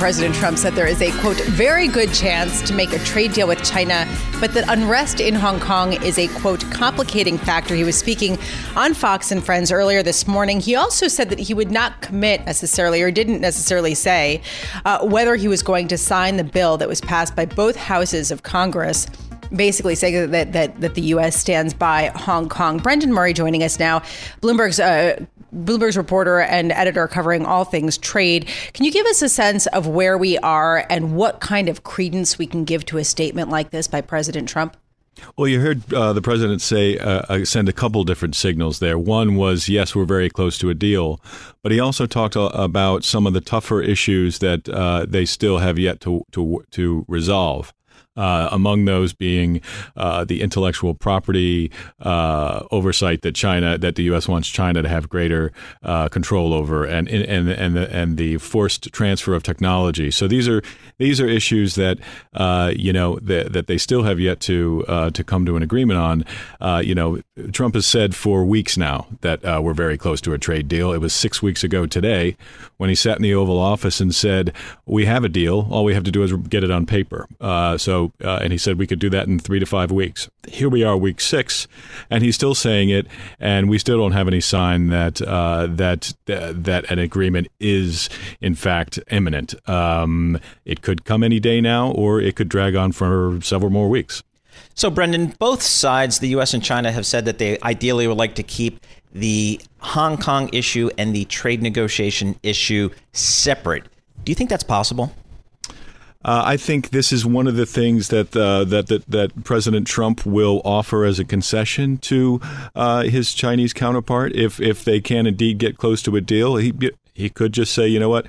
President Trump said there is a, quote, very good chance to make a trade deal with China, but that unrest in Hong Kong is a, quote, complicating factor. He was speaking on Fox and Friends earlier this morning. He also said that he would not commit necessarily, or didn't necessarily say, uh, whether he was going to sign the bill that was passed by both houses of Congress basically saying that, that that the U.S. stands by Hong Kong. Brendan Murray joining us now, Bloomberg's uh, Bloomberg's reporter and editor covering all things trade. Can you give us a sense of where we are and what kind of credence we can give to a statement like this by President Trump? Well, you heard uh, the president say uh, uh send a couple different signals there. One was yes, we're very close to a deal, but he also talked about some of the tougher issues that uh, they still have yet to to to resolve. Uh, among those being uh, the intellectual property uh, oversight that China, that the U.S. wants China to have greater uh, control over, and and and the, and the forced transfer of technology. So these are these are issues that uh, you know that, that they still have yet to uh, to come to an agreement on. you know, Trump has said for weeks now that we're very close to a trade deal. It was six weeks ago today when he sat in the Oval Office and said, "We have a deal. All we have to do is get it on paper." so uh, and he said we could do that in three to five weeks. Here we are, week six, and he's still saying it, and we still don't have any sign that uh, that uh, that an agreement is in fact imminent. Um, it could come any day now, or it could drag on for several more weeks. So, Brendan, both sides, the U.S. and China, have said that they ideally would like to keep the Hong Kong issue and the trade negotiation issue separate. Do you think that's possible? Uh, I think this is one of the things that, uh, that, that that President Trump will offer as a concession to uh, his Chinese counterpart if if they can indeed get close to a deal. He he could just say, you know what,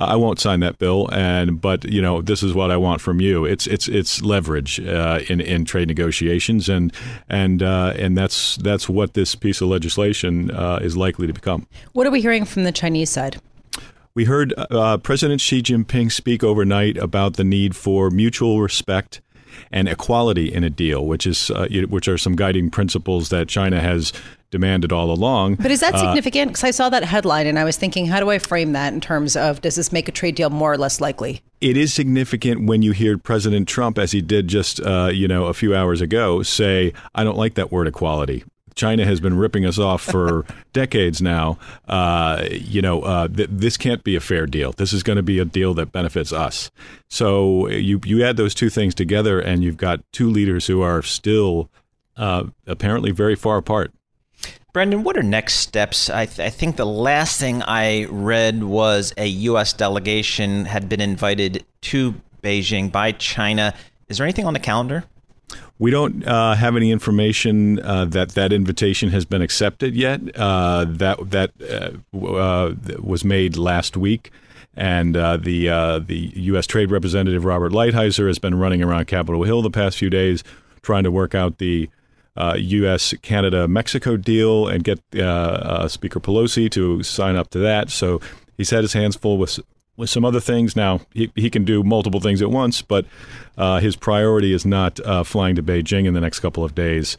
I won't sign that bill, and but you know this is what I want from you. It's it's it's leverage uh, in in trade negotiations, and and uh, and that's that's what this piece of legislation uh, is likely to become. What are we hearing from the Chinese side? We heard uh, President Xi Jinping speak overnight about the need for mutual respect and equality in a deal, which is uh, which are some guiding principles that China has demanded all along. But is that uh, significant? Because I saw that headline and I was thinking, how do I frame that in terms of does this make a trade deal more or less likely? It is significant when you hear President Trump, as he did just uh, you know a few hours ago, say, "I don't like that word equality." China has been ripping us off for decades now. Uh, you know, uh, th- this can't be a fair deal. This is going to be a deal that benefits us. So you you add those two things together, and you've got two leaders who are still uh, apparently very far apart. Brendan, what are next steps? I, th- I, think the last thing I read was a U.S. delegation had been invited to Beijing by China. Is there anything on the calendar? We don't uh, have any information uh, that that invitation has been accepted yet. Uh, that that uh, uh, was made last week, and uh, the the U.S. Trade Representative Robert Lighthizer has been running around Capitol Hill the past few days, trying to work out the U.S. Canada Mexico deal and get Speaker Pelosi to sign up to that. So he's had his hands full with with some other things. Now, he, he can do multiple things at once, but uh, his priority is not uh, flying to Beijing in the next couple of days.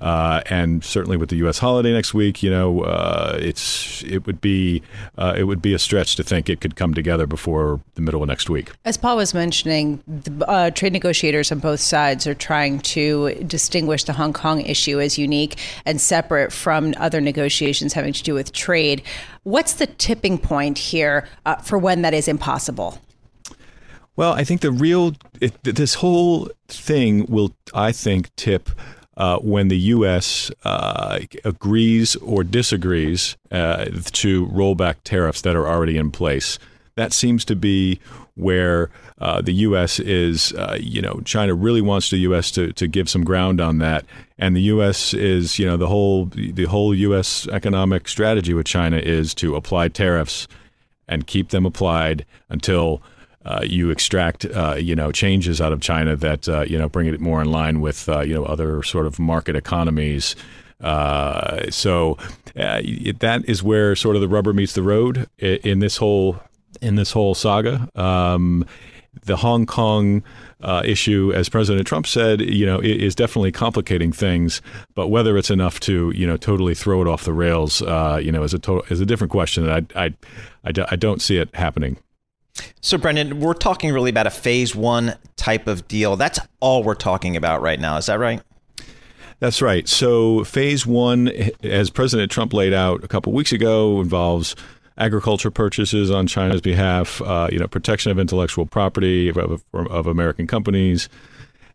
Uh, and certainly with the U.S. holiday next week, you know, uh, it's it would be uh, it would be a stretch to think it could come together before the middle of next week. As Paul was mentioning, the, uh, trade negotiators on both sides are trying to distinguish the Hong Kong issue as unique and separate from other negotiations having to do with trade. What's the tipping point here uh, for when that is impossible? Well, I think the real it, this whole thing will, I think, tip uh, when the U.S. Uh, agrees or disagrees uh, to roll back tariffs that are already in place. That seems to be where uh, the U.S. is, uh, you know, China really wants the U.S. to, to give some ground on that, and the U.S. is, you know, the whole the whole U.S. economic strategy with China is to apply tariffs and keep them applied until uh, you extract uh, you know changes out of China that uh, you know bring it more in line with uh, you know other sort of market economies. Uh, so uh, that is where sort of the rubber meets the road in this whole in this whole saga. Um, the Hong Kong uh, issue, as President Trump said, you know, is definitely complicating things. But whether it's enough to, you know, totally throw it off the rails, uh, you know, is a is a different question. I, I, I, I don't see it happening. So, Brendan, we're talking really about a phase one type of deal. That's all we're talking about right now. Is that right? That's right. So, phase one, as President Trump laid out a couple weeks ago, involves agriculture purchases on China's behalf, uh, you know, protection of intellectual property of, of, of, American companies,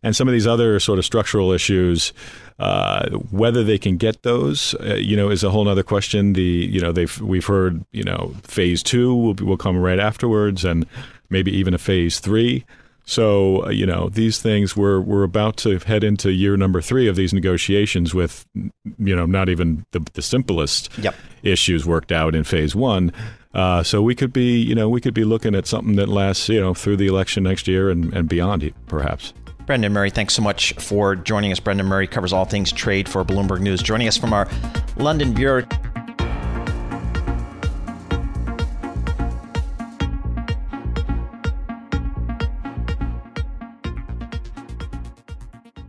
and some of these other sort of structural issues. Uh, whether they can get those, uh, you know, is a whole other question. The you know they've we've heard you know phase two will will come right afterwards, and maybe even a phase three. So, uh, you know, these things we're we're about to head into year number three of these negotiations with, you know, not even the, the simplest yep. issues worked out in phase one. Uh, so we could be, you know, we could be looking at something that lasts, you know, through the election next year and, and beyond, perhaps. Brendan Murray, thanks so much for joining us. Brendan Murray covers all things trade for Bloomberg News. Joining us from our London bureau.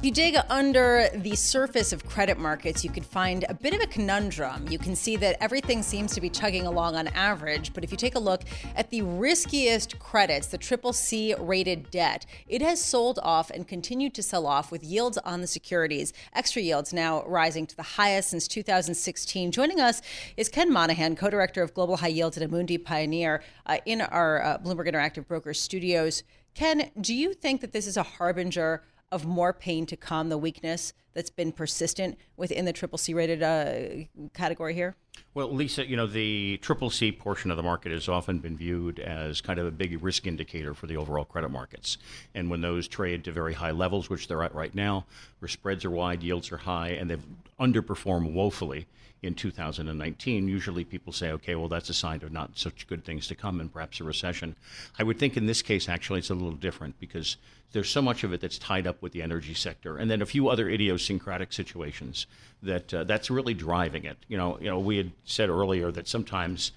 If you dig under the surface of credit markets, you could find a bit of a conundrum. You can see that everything seems to be chugging along on average, but if you take a look at the riskiest credits, the triple C rated debt, it has sold off and continued to sell off with yields on the securities, extra yields now rising to the highest since 2016. Joining us is Ken Monaghan, co director of Global High Yields at Amundi Pioneer, uh, in our uh, Bloomberg Interactive Brokers studios. Ken, do you think that this is a harbinger of more pain to come, the weakness that's been persistent within the triple C rated uh, category here? Well, Lisa, you know, the triple C portion of the market has often been viewed as kind of a big risk indicator for the overall credit markets. And when those trade to very high levels, which they're at right now, where spreads are wide, yields are high, and they've underperformed woefully in 2019, usually people say, okay, well, that's a sign of not such good things to come and perhaps a recession. I would think in this case, actually, it's a little different because there's so much of it that's tied up with the energy sector, and then a few other idiosyncratic situations that uh, that's really driving it. You know, you know, we had said earlier that sometimes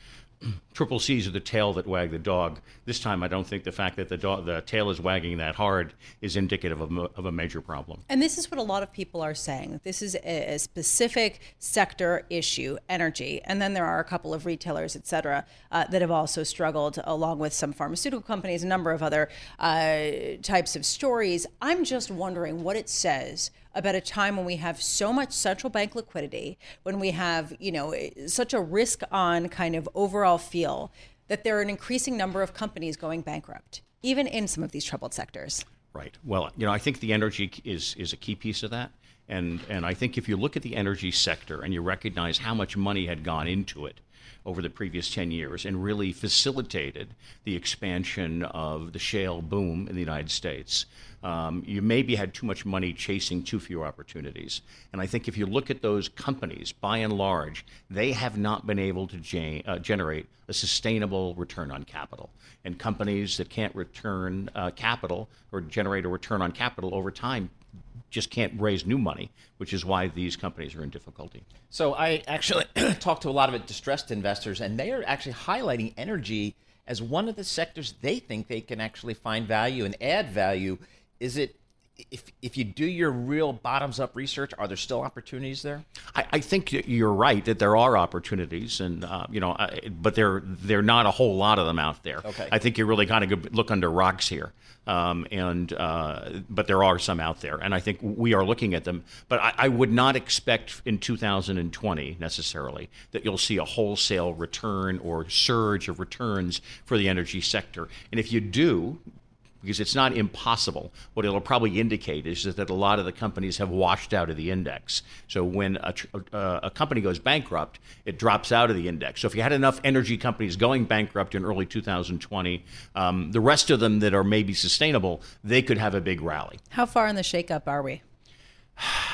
triple C's are the tail that wag the dog. This time, I don't think the fact that the dog, the tail is wagging that hard is indicative of, of a major problem. And this is what a lot of people are saying. This is a, specific sector issue, energy, and then there are a couple of retailers, et cetera, uh, that have also struggled, along with some pharmaceutical companies, a number of other uh, types of stories. I'm just wondering what it says about a time when we have so much central bank liquidity, when we have, you know, such a risk on kind of overall feel that there are an increasing number of companies going bankrupt, even in some of these troubled sectors. Right. Well, you know, I think the energy is is a key piece of that. And and I think if you look at the energy sector and you recognize how much money had gone into it, over the previous 10 years and really facilitated the expansion of the shale boom in the United States. Um, you maybe had too much money chasing too few opportunities. And I think if you look at those companies, by and large, they have not been able to uh, generate a sustainable return on capital. And companies that can't return uh, capital or generate a return on capital over time just can't raise new money, which is why these companies are in difficulty. So I actually talked to a lot of distressed investors, and they are actually highlighting energy as one of the sectors they think they can actually find value and add value. Is it if if you do your real bottoms up research, are there still opportunities there? I, I think you're right that there are opportunities, and uh, you know, but there there are not a whole lot of them out there. Okay. I think you're really kind of look under rocks here, um, and uh, but there are some out there, and I think we are looking at them. But I, I would not expect in 2020 necessarily that you'll see a wholesale return or surge of returns for the energy sector, and if you do, because it's not impossible. What it'll probably indicate is that a lot of the companies have washed out of the index. So when a, uh, a company goes bankrupt, it drops out of the index. So if you had enough energy companies going bankrupt in early 2020, um, the rest of them that are maybe sustainable, they could have a big rally. How far in the shakeup are we?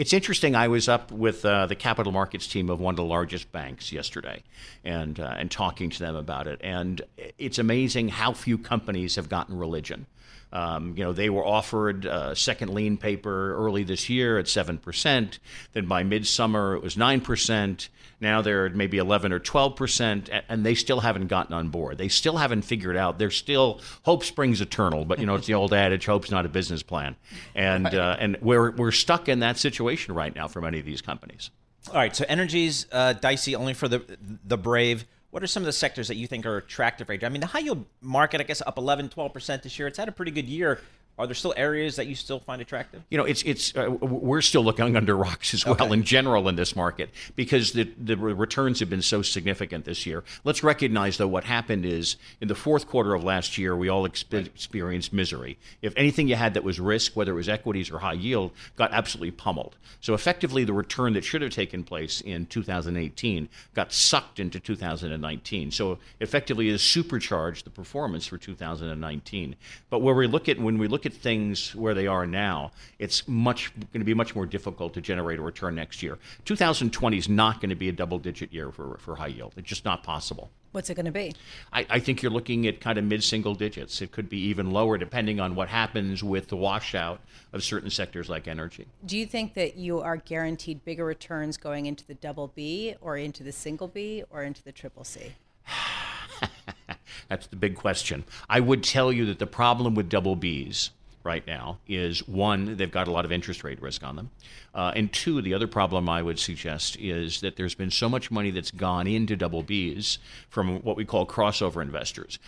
It's interesting. I was up with uh, the capital markets team of one of the largest banks yesterday, and uh, and talking to them about it. And it's amazing how few companies have gotten religion. Um, you know, they were offered a second lien paper early this year at 7%. Then by midsummer, it was 9%. Now they're at maybe 11 or 12%, and they still haven't gotten on board. They still haven't figured out. They're still, hope springs eternal, but, you know, it's the old adage, hope's not a business plan. And, uh, and we're, we're stuck in that situation right now for many of these companies. All right, so energy's uh, dicey only for the the brave. What are some of the sectors that you think are attractive right now? I mean, the high yield market, I guess, up 11, 12% this year. It's had a pretty good year. Are there still areas that you still find attractive? You know, it's it's uh, we're still looking under rocks as well okay. in general in this market because the the returns have been so significant this year. Let's recognize though what happened is in the fourth quarter of last year we all exp- experienced misery. If anything you had that was risk, whether it was equities or high yield, got absolutely pummeled. So effectively, the return that should have taken place in 2018 got sucked into 2019. So effectively, it supercharged the performance for 2019. But where we look at when we look at at things where they are now, it's much going to be much more difficult to generate a return next year. 2020 is not going to be a double-digit year for for high yield. It's just not possible. What's it going to be? I, I, think you're looking at kind of mid-single digits. It could be even lower depending on what happens with the washout of certain sectors like energy. Do you think that you are guaranteed bigger returns going into the double B or into the single B or into the triple C? That's the big question. I would tell you that the problem with double Bs right now is one, they've got a lot of interest rate risk on them. Uh, and two, the other problem I would suggest is that there's been so much money that's gone into double Bs from what we call crossover investors.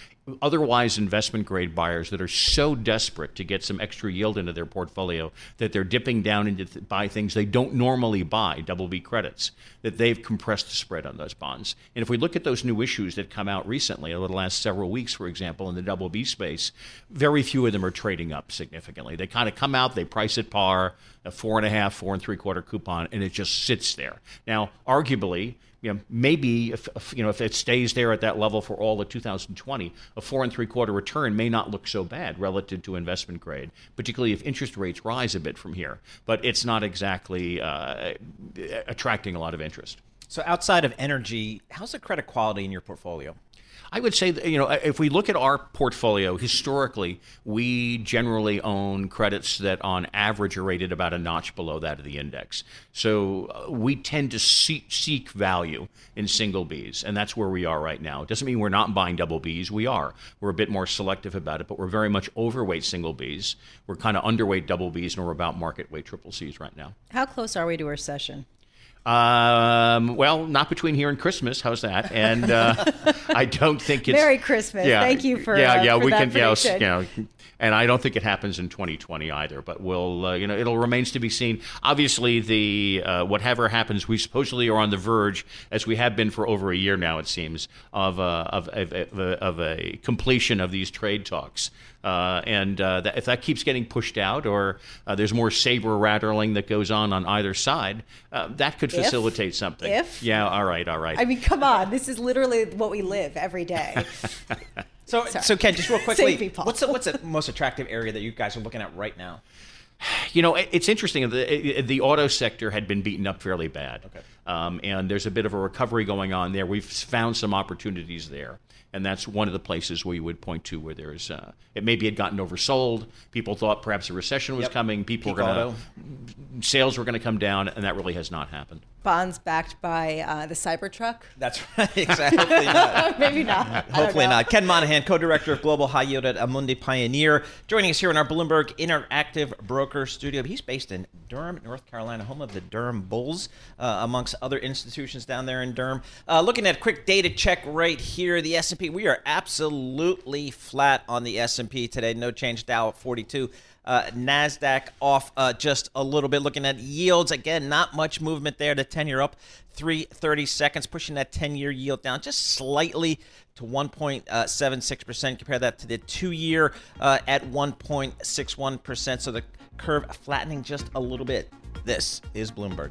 Otherwise, investment grade buyers that are so desperate to get some extra yield into their portfolio that they're dipping down into th- buy things they don't normally buy, double B credits, that they've compressed the spread on those bonds. And if we look at those new issues that come out recently, over the last several weeks, for example, in the double B space, very few of them are trading up significantly. They kind of come out, they price at par, a four and a half, four and three quarter coupon, and it just sits there. Now, arguably, you know, maybe if, if, you know if it stays there at that level for all of 2020, a four and three quarter return may not look so bad relative to investment grade, particularly if interest rates rise a bit from here. But it's not exactly uh, attracting a lot of interest. So outside of energy, how's the credit quality in your portfolio? I would say that, you know, if we look at our portfolio historically, we generally own credits that on average are rated about a notch below that of the index. So uh, we tend to seek, seek value in single Bs, and that's where we are right now. It doesn't mean we're not buying double Bs. We are. We're a bit more selective about it, but we're very much overweight single Bs. We're kind of underweight double Bs, and we're about market weight triple Cs right now. How close are we to a recession? Um, well, not between here and Christmas. How's that? And uh, I don't think it's Merry Christmas. Yeah, Thank you for yeah, yeah. Uh, for we can yeah, you know, and I don't think it happens in 2020 either. But we'll uh, you know it'll remains to be seen. Obviously, the uh, whatever happens, we supposedly are on the verge, as we have been for over a year now. It seems of uh, of, of, of, a, of a completion of these trade talks. Uh, and uh, that, if that keeps getting pushed out, or uh, there's more saber rattling that goes on on either side, uh, that could facilitate something. If yeah, all right, all right. I mean, come on, this is literally what we live every day. so, Sorry. so Ken, just real quickly, what's the, what's the most attractive area that you guys are looking at right now? You know, it's interesting. The, the auto sector had been beaten up fairly bad. Okay. Um, and there's a bit of a recovery going on there. We've found some opportunities there and that's one of the places where you would point to where there's uh, it maybe had gotten oversold. People thought perhaps a recession was yep. coming. People Peak were going to sales were going to come down, and that really has not happened. Bonds backed by uh, the Cybertruck. That's right. Exactly. not. maybe not. Hopefully not. Ken Monaghan, co-director of Global High Yield at Amundi Pioneer, joining us here in our Bloomberg Interactive Broker Studio. He's based in Durham, North Carolina, home of the Durham Bulls, uh, amongst other institutions down there in Durham. Uh, looking at a quick data check right here, the S&P. We are absolutely flat on the S&P today. No change. Dow at 42. Uh, NASDAQ off uh, just a little bit. Looking at yields, again, not much movement there. The 10 year up 330 seconds, pushing that 10 year yield down just slightly to 1.76%. Compare that to the two year uh, at 1.61%. So the curve flattening just a little bit. This is Bloomberg.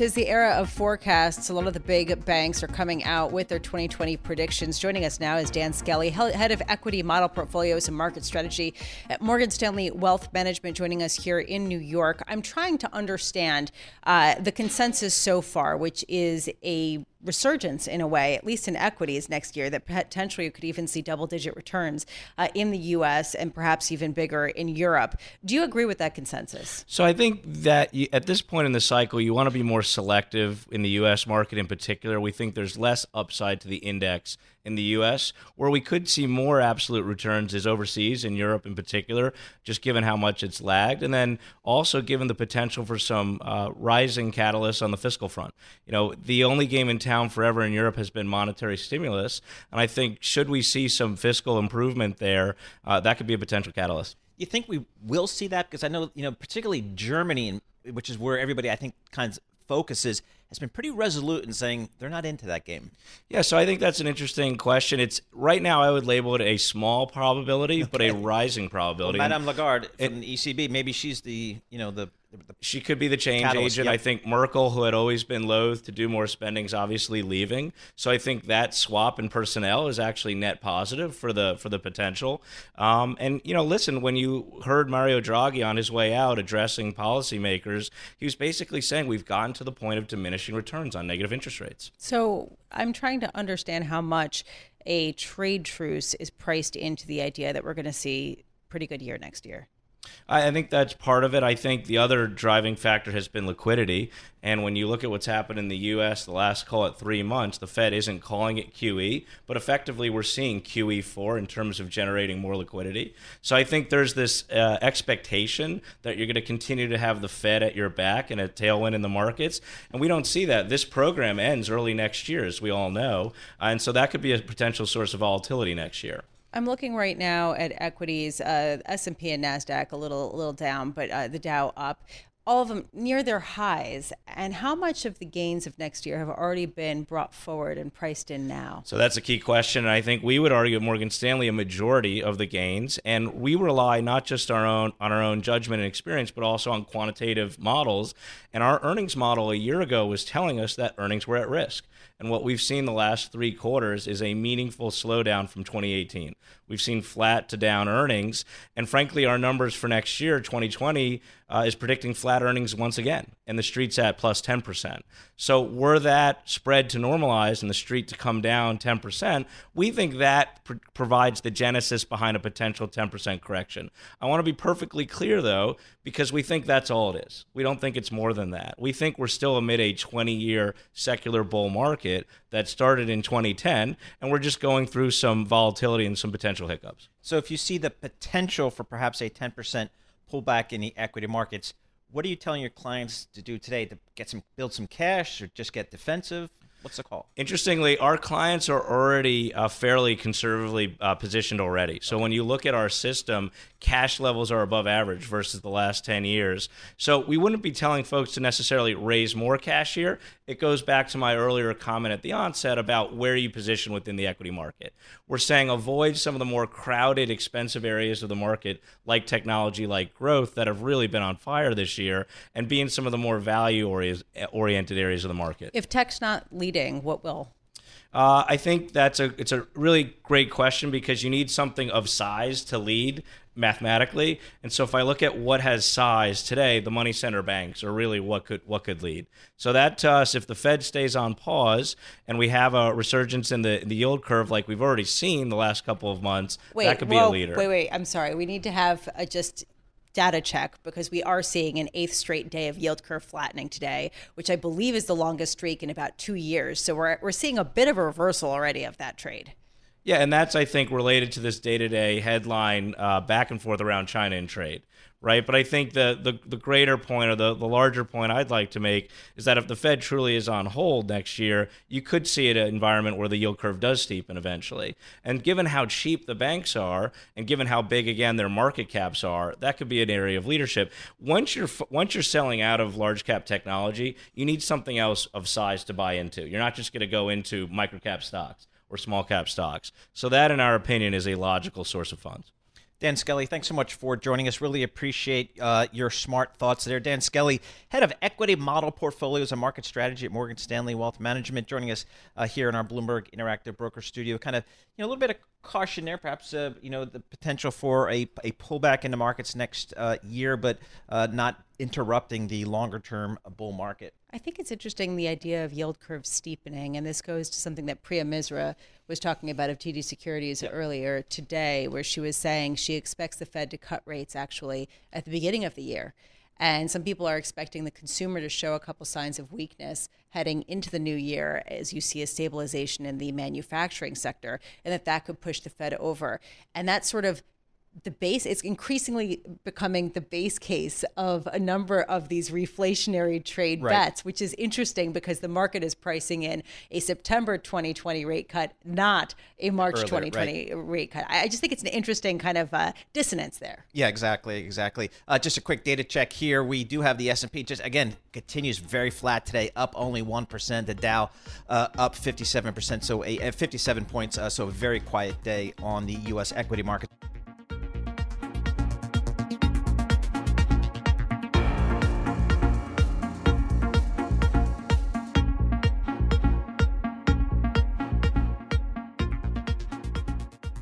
Tis the era of forecasts. A lot of the big banks are coming out with their 2020 predictions. Joining us now is Dan Skelly, head of equity model portfolios and market strategy at Morgan Stanley Wealth Management, joining us here in New York. I'm trying to understand uh, the consensus so far, which is a resurgence in a way, at least in equities next year, that potentially you could even see double digit returns uh, in the US and perhaps even bigger in Europe. Do you agree with that consensus? So I think that you, at this point in the cycle, you want to be more selective in the US market in particular. We think there's less upside to the index in the US. Where we could see more absolute returns is overseas, in Europe in particular, just given how much it's lagged. And then also given the potential for some uh, rising catalysts on the fiscal front. You know, the only game in town forever in Europe has been monetary stimulus. And I think, should we see some fiscal improvement there, uh, that could be a potential catalyst. You think we will see that? Because I know, you know, particularly Germany, which is where everybody I think kind of focuses has been pretty resolute in saying they're not into that game. Yeah, so I think that's an interesting question. It's right now I would label it a small probability, okay. but a rising probability. Well, Madame Lagarde from it, the ECB, maybe she's the you know the she could be the change Catalyst, agent. Yep. I think Merkel, who had always been loath to do more spending, is obviously leaving. So I think that swap in personnel is actually net positive for the for the potential. Um, and you know, listen, when you heard Mario Draghi on his way out addressing policymakers, he was basically saying we've gotten to the point of diminishing returns on negative interest rates. So I'm trying to understand how much a trade truce is priced into the idea that we're going to see pretty good year next year. I think that's part of it. I think the other driving factor has been liquidity. And when you look at what's happened in the U.S. the last, call it three months, the Fed isn't calling it QE, but effectively we're seeing QE4 in terms of generating more liquidity. So I think there's this uh, expectation that you're going to continue to have the Fed at your back and a tailwind in the markets. And we don't see that. This program ends early next year, as we all know. And so that could be a potential source of volatility next year. I'm looking right now at equities, uh, S&P and Nasdaq a little a little down, but uh, the Dow up. All of them near their highs. And how much of the gains of next year have already been brought forward and priced in now? So that's a key question. And I think we would argue at Morgan Stanley a majority of the gains. And we rely not just our own on our own judgment and experience, but also on quantitative models. And our earnings model a year ago was telling us that earnings were at risk. And what we've seen the last three quarters is a meaningful slowdown from 2018. We've seen flat to down earnings. And frankly, our numbers for next year, 2020, uh, is predicting flat earnings once again. And the street's at plus 10%. So, were that spread to normalize and the street to come down 10%, we think that pr- provides the genesis behind a potential 10% correction. I want to be perfectly clear, though, because we think that's all it is. We don't think it's more than that. We think we're still amid a 20 year secular bull market that started in 2010, and we're just going through some volatility and some potential hiccups. So, if you see the potential for perhaps a 10% pullback in the equity markets, what are you telling your clients to do today to get some build some cash or just get defensive? What's the call? Interestingly, our clients are already uh, fairly conservatively uh, positioned already. So when you look at our system, cash levels are above average versus the last 10 years. So we wouldn't be telling folks to necessarily raise more cash here. It goes back to my earlier comment at the onset about where you position within the equity market. We're saying avoid some of the more crowded, expensive areas of the market, like technology, like growth, that have really been on fire this year, and be in some of the more value oriented areas of the market. If tech's not leading, what will? Uh, I think that's a it's a really great question because you need something of size to lead mathematically. And so if I look at what has size today, the money center banks are really what could what could lead. So that to us, if the Fed stays on pause and we have a resurgence in the in the yield curve like we've already seen the last couple of months, wait, that could whoa, be a leader. Wait, wait, I'm sorry. We need to have a just data check because we are seeing an eighth straight day of yield curve flattening today, which I believe is the longest streak in about two years. So we're, we're seeing a bit of a reversal already of that trade. Yeah, and that's I think related to this day-to-day headline uh, back and forth around China and trade, right? But I think the, the the greater point or the the larger point I'd like to make is that if the Fed truly is on hold next year, you could see an environment where the yield curve does steepen eventually. And given how cheap the banks are, and given how big again their market caps are, that could be an area of leadership. Once you're once you're selling out of large cap technology, you need something else of size to buy into. You're not just going to go into micro cap stocks or small cap stocks. So that, in our opinion, is a logical source of funds. Dan Skelly, thanks so much for joining us. Really appreciate uh, your smart thoughts there. Dan Skelly, head of equity model portfolios and market strategy at Morgan Stanley Wealth Management, joining us uh, here in our Bloomberg Interactive Broker Studio. Kind of, you know, a little bit of caution there, perhaps, uh, you know, the potential for a, a pullback in the markets next uh, year, but uh, not interrupting the longer term bull market. I think it's interesting the idea of yield curve steepening, and this goes to something that Priya Misra was talking about of TD Securities yep. earlier today, where she was saying she expects the Fed to cut rates actually at the beginning of the year. And some people are expecting the consumer to show a couple signs of weakness heading into the new year as you see a stabilization in the manufacturing sector, and that that could push the Fed over. And that sort of the base it's increasingly becoming the base case of a number of these reflationary trade right. bets which is interesting because the market is pricing in a September 2020 rate cut not a March Earlier, 2020 right. rate cut. I just think it's an interesting kind of uh, dissonance there. Yeah exactly exactly. Uh, just a quick data check here. We do have the S&P just again continues very flat today up only 1% the Dow uh, up 57% so a, 57 points uh, so a very quiet day on the US equity market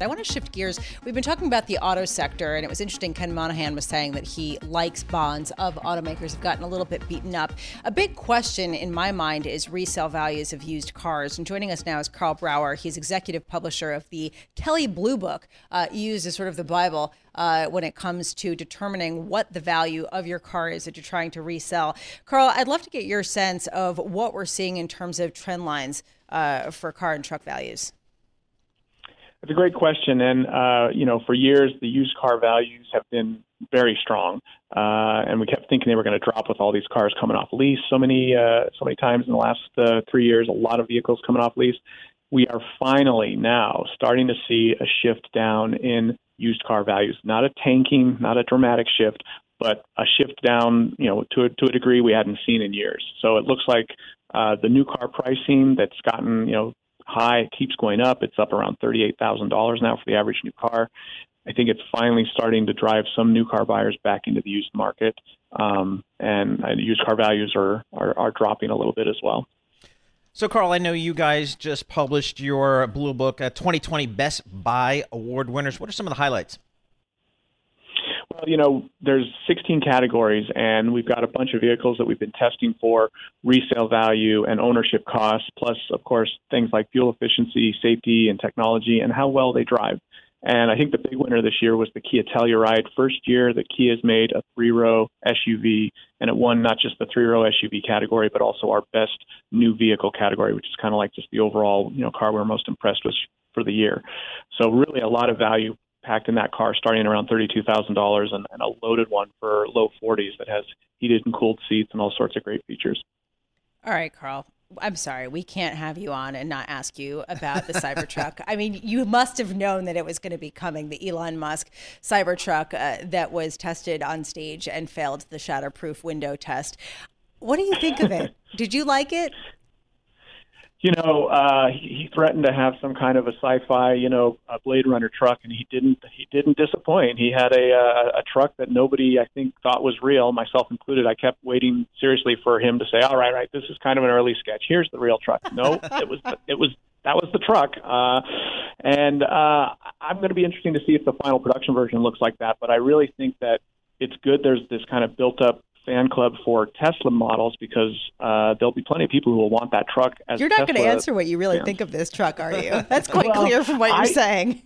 I want to shift gears. We've been talking about the auto sector, and it was interesting. Ken Monaghan was saying that he likes bonds of automakers have gotten a little bit beaten up. A big question in my mind is resale values of used cars. And joining us now is Karl Brauer. He's executive publisher of the Kelley Blue Book, uh, used as sort of the Bible uh, when it comes to determining what the value of your car is that you're trying to resell. Karl, I'd love to get your sense of what we're seeing in terms of trend lines uh, for car and truck values. It's a great question, and uh, you know, for years the used car values have been very strong, uh, and we kept thinking they were going to drop with all these cars coming off lease. So many, uh, so many times in the last uh, three years, a lot of vehicles coming off lease. We are finally now starting to see a shift down in used car values. Not a tanking, not a dramatic shift, but a shift down, you know, to a, to a degree we hadn't seen in years. So it looks like uh, the new car pricing that's gotten, you know, high. It keeps going up. It's up around $38,000 now for the average new car. I think it's finally starting to drive some new car buyers back into the used market, um, and uh, used car values are, are, are dropping a little bit as well. So, Karl, I know you guys just published your Blue Book uh, 2020 Best Buy Award winners. What are some of the highlights? Well, you know, there's 16 categories, and we've got a bunch of vehicles that we've been testing for resale value and ownership costs, plus, of course, things like fuel efficiency, safety, and technology, and how well they drive. And I think the big winner this year was the Kia Telluride. First year that Kia has made a three row SUV, and it won not just the three row SUV category, but also our best new vehicle category, which is kind of like just the overall you know car we're most impressed with for the year. So really a lot of value packed in that car starting around $32,000 and, and a loaded one for low 40s that has heated and cooled seats and all sorts of great features. All right, Karl. I'm sorry, we can't have you on and not ask you about the Cybertruck. I mean, you must have known that it was going to be coming, the Elon Musk Cybertruck uh, that was tested on stage and failed the shatterproof window test. What do you think of it? Did you like it? You know, uh, he, he threatened to have some kind of a sci-fi, you know, a Blade Runner truck, and he didn't. He didn't disappoint. He had a uh, a truck that nobody, I think, thought was real, myself included. I kept waiting seriously for him to say, "All right, right, this is kind of an early sketch. Here's the real truck." No, it was it was that was the truck, uh, and uh, I'm going to be interesting to see if the final production version looks like that. But I really think that it's good. There's this kind of built-up fan club for Tesla models because uh, there'll be plenty of people who will want that truck. As you're not going to answer what you really fans. think of this truck, are you? That's quite well, clear from what you're saying.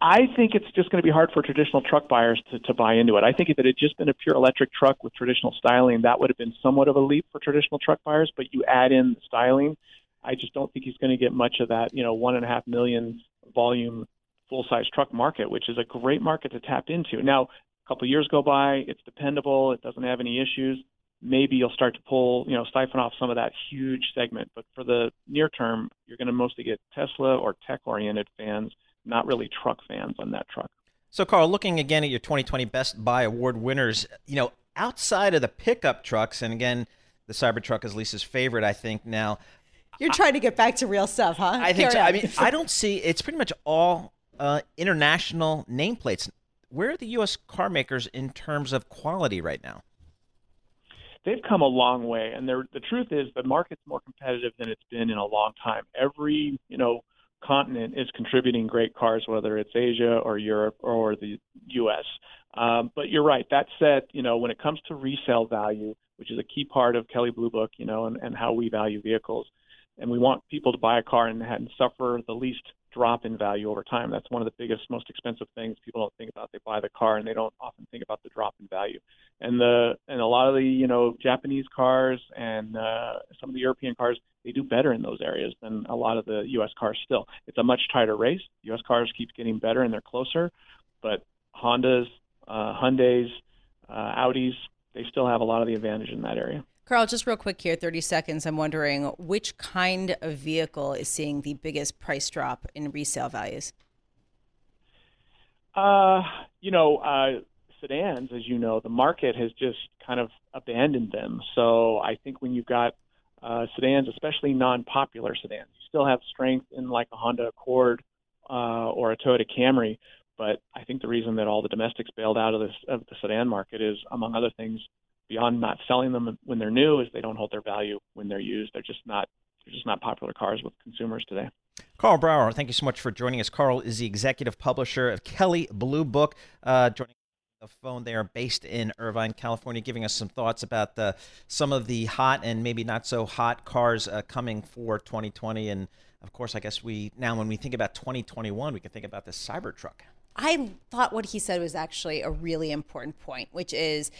I think it's just going to be hard for traditional truck buyers to, to buy into it. I think if it had just been a pure electric truck with traditional styling, that would have been somewhat of a leap for traditional truck buyers. But you add in the styling, I just don't think he's going to get much of that, you know, one and a half million volume full size truck market, which is a great market to tap into. Now, a couple of years go by, it's dependable, it doesn't have any issues. Maybe you'll start to pull, you know, siphon off some of that huge segment. But for the near term, you're going to mostly get Tesla or tech oriented fans, not really truck fans on that truck. So, Karl, looking again at your 2020 Best Buy Award winners, you know, outside of the pickup trucks, and again, the Cybertruck is Lisa's favorite, I think now. You're trying to get back to real stuff, huh? I think so. I mean, I don't see it's pretty much all uh, international nameplates where are the U.S. car makers in terms of quality right now? They've come a long way, and the truth is the market's more competitive than it's been in a long time. Every you know continent is contributing great cars, whether it's Asia or Europe or the U.S. Um, but you're right. That said, you know when it comes to resale value, which is a key part of Kelley Blue Book, you know, and, and how we value vehicles, and we want people to buy a car and, and suffer the least drop in value over time. That's one of the biggest, most expensive things people don't think about. They buy the car and they don't often think about the drop in value. And the and a lot of the you know Japanese cars and uh, some of the European cars they do better in those areas than a lot of the U.S. cars. Still, it's a much tighter race. U.S. cars keep getting better and they're closer, but Hondas, uh, Hyundai's, uh, Audis, they still have a lot of the advantage in that area. Karl, just real quick here, 30 seconds. I'm wondering which kind of vehicle is seeing the biggest price drop in resale values? Uh, you know, uh, sedans, as you know, the market has just kind of abandoned them. So I think when you've got uh, sedans, especially non-popular sedans, you still have strength in like a Honda Accord uh, or a Toyota Camry. But I think the reason that all the domestics bailed out of this of the sedan market is, among other things, beyond not selling them when they're new is they don't hold their value when they're used. They're just not they're just not popular cars with consumers today. Karl Brauer, thank you so much for joining us. Karl is the executive publisher of Kelley Blue Book. Uh, joining the phone, they are based in Irvine, California, giving us some thoughts about the, some of the hot and maybe not so hot cars uh, coming for 2020. And of course, I guess we now when we think about 2021, we can think about the Cybertruck. I thought what he said was actually a really important point, which is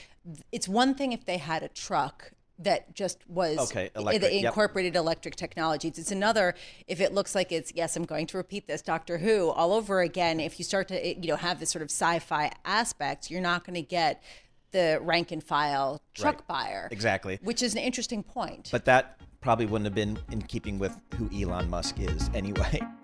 it's one thing if they had a truck that just was okay, electric, incorporated yep. electric technologies. It's another if it looks like it's yes, I'm going to repeat this Doctor Who all over again. If you start to eh, you know have this sort of sci-fi aspect, you're not going to get the rank and file truck right. buyer. Exactly. Which is an interesting point. But that probably wouldn't have been in keeping with who Elon Musk is anyway.